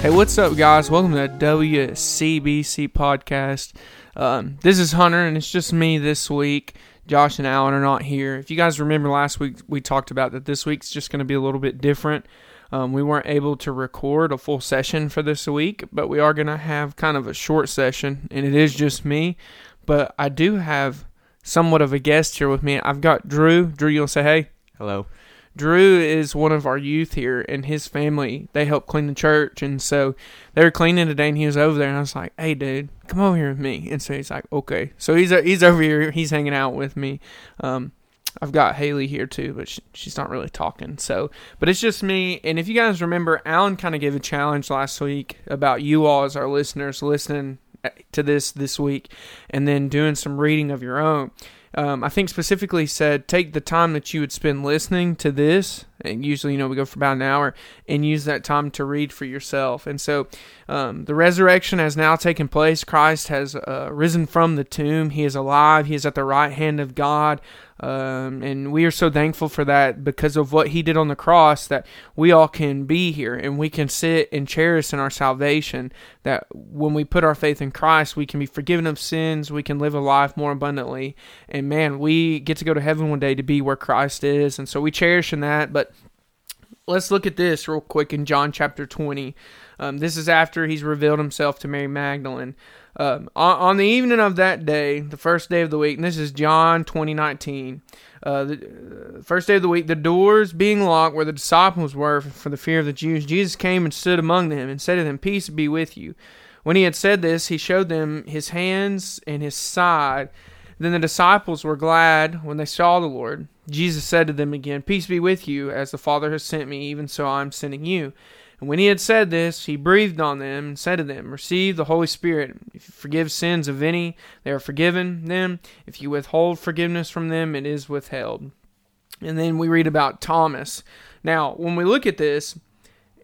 Hey, what's up, guys? Welcome to the WCBC podcast. Um, this is Hunter, and it's just me this week. Josh and Alan are not here. If you guys remember last week, we talked about that this week's just going to be a little bit different. Um, we weren't able to record a full session for this week, but we are going to have kind of a short session, and it is just me. But I do have somewhat of a guest here with me. I've got Drew. Drew, you'll say hey. Hello. Drew is one of our youth here, and his family they help clean the church, and so they were cleaning today, and he was over there, and I was like, "Hey, dude, come over here with me." And so he's like, "Okay." So he's he's over here, he's hanging out with me. Um, I've got Haley here too, but she, she's not really talking. So, but it's just me. And if you guys remember, Alan kind of gave a challenge last week about you all as our listeners listening to this this week, and then doing some reading of your own um, I think specifically said take the time that you would spend listening to this, and usually, you know, we go for about an hour, and use that time to read for yourself. And so, um, the resurrection has now taken place. Christ has uh, risen from the tomb. He is alive. He is at the right hand of God. Um, and we are so thankful for that because of what he did on the cross that we all can be here and we can sit and cherish in our salvation. That when we put our faith in Christ, we can be forgiven of sins, we can live a life more abundantly. And man, we get to go to heaven one day to be where Christ is. And so we cherish in that. But let's look at this real quick in John chapter 20. Um, this is after he's revealed himself to Mary Magdalene. Um, on, on, the evening of that day, the first day of the week, and this is John 2019, uh, the uh, first day of the week, the doors being locked where the disciples were for the fear of the Jews, Jesus came and stood among them and said to them, Peace be with you. When he had said this, he showed them his hands and his side. Then the disciples were glad when they saw the Lord. Jesus said to them again, Peace be with you, as the Father has sent me, even so I am sending you. And when he had said this, he breathed on them and said to them, Receive the Holy Spirit. If you forgive sins of any, they are forgiven them. If you withhold forgiveness from them, it is withheld. And then we read about Thomas. Now, when we look at this,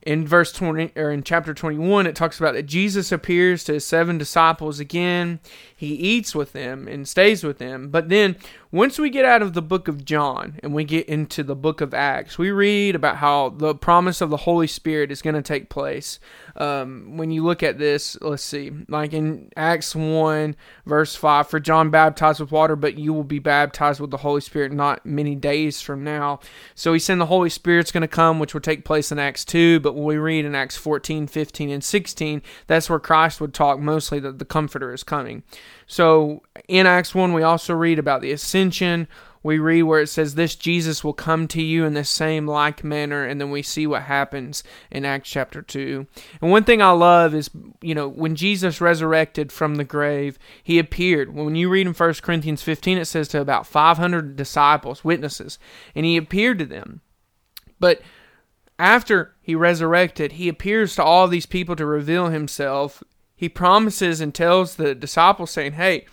in verse 20 or in chapter 21 it talks about that jesus appears to his seven disciples again. He eats with them and stays with them. But then once we get out of the book of John and we get into the book of Acts, we read about how the promise of the Holy Spirit is going to take place. Um, when you look at this, let's see, like in Acts 1, verse 5, for John baptized with water, but you will be baptized with the Holy Spirit not many days from now. So he said the Holy Spirit's going to come, which will take place in Acts 2, but when we read in Acts 14, 15, and 16, that's where Christ would talk mostly that the Comforter is coming. So in Acts 1, we also read about the ascension. We read where it says, This Jesus will come to you in the same like manner. And then we see what happens in Acts chapter 2. And one thing I love is, you know, when Jesus resurrected from the grave, he appeared. When you read in 1 Corinthians 15, it says to about 500 disciples, witnesses, and he appeared to them. But after he resurrected, he appears to all these people to reveal himself he promises and tells the disciples, saying, Hey,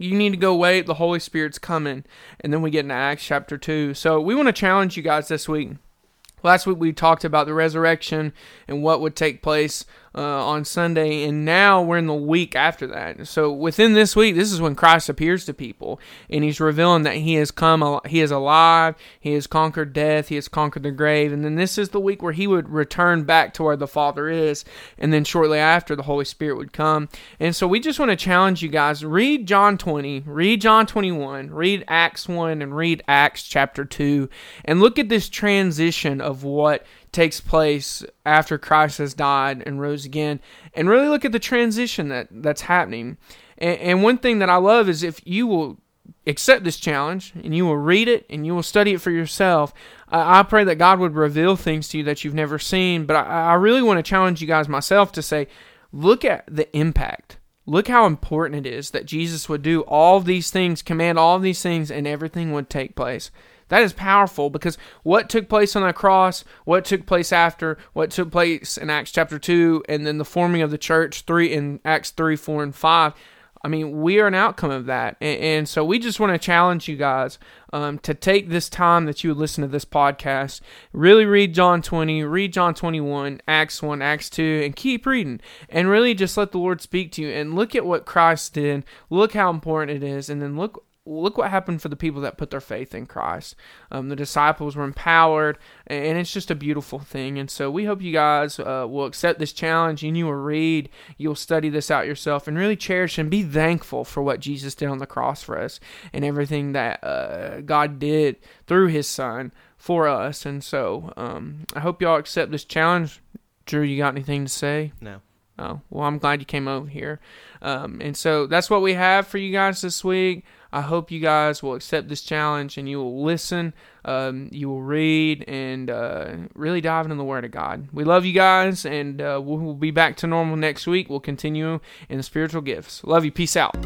you need to go wait, the Holy Spirit's coming. And then we get into Acts chapter 2. So we want to challenge you guys this week. Last week we talked about the resurrection and what would take place uh, on Sunday, and now we're in the week after that. So within this week, this is when Christ appears to people, and He's revealing that He has come, He is alive, He has conquered death, He has conquered the grave, and then this is the week where He would return back to where the Father is, and then shortly after, the Holy Spirit would come. And so we just want to challenge you guys: read John 20, read John 21, read Acts 1, and read Acts chapter 2, and look at this transition of what takes place after Christ has died and rose again, and really look at the transition that that's happening. And, and one thing that I love is if you will accept this challenge and you will read it and you will study it for yourself. I pray that God would reveal things to you that you've never seen. But I, I really want to challenge you guys myself to say, look at the impact. Look how important it is that Jesus would do all these things, command all these things, and everything would take place. That is powerful because what took place on the cross, what took place after, what took place in Acts chapter 2, and then the forming of the church 3 in Acts 3, 4, and 5. I mean, we are an outcome of that. And, and so we just want to challenge you guys um, to take this time that you would listen to this podcast, really read John 20, read John 21, Acts 1, Acts 2, and keep reading. And really just let the Lord speak to you and look at what Christ did. Look how important it is. And then look look what happened for the people that put their faith in Christ. Um, the disciples were empowered, and it's just a beautiful thing. And so we hope you guys uh, will accept this challenge and you will read, you'll study this out yourself, and really cherish and be thankful for what Jesus did on the cross for us and everything that uh, God did through His Son for us. And so um, I hope y'all accept this challenge. Drew, you got anything to say? No. Oh, well, I'm glad you came over here. Um, and so that's what we have for you guys this week. I hope you guys will accept this challenge and you will listen, um, you will read, and uh, really dive into the Word of God. We love you guys, and uh, we'll be back to normal next week. We'll continue in the spiritual gifts. Love you. Peace out.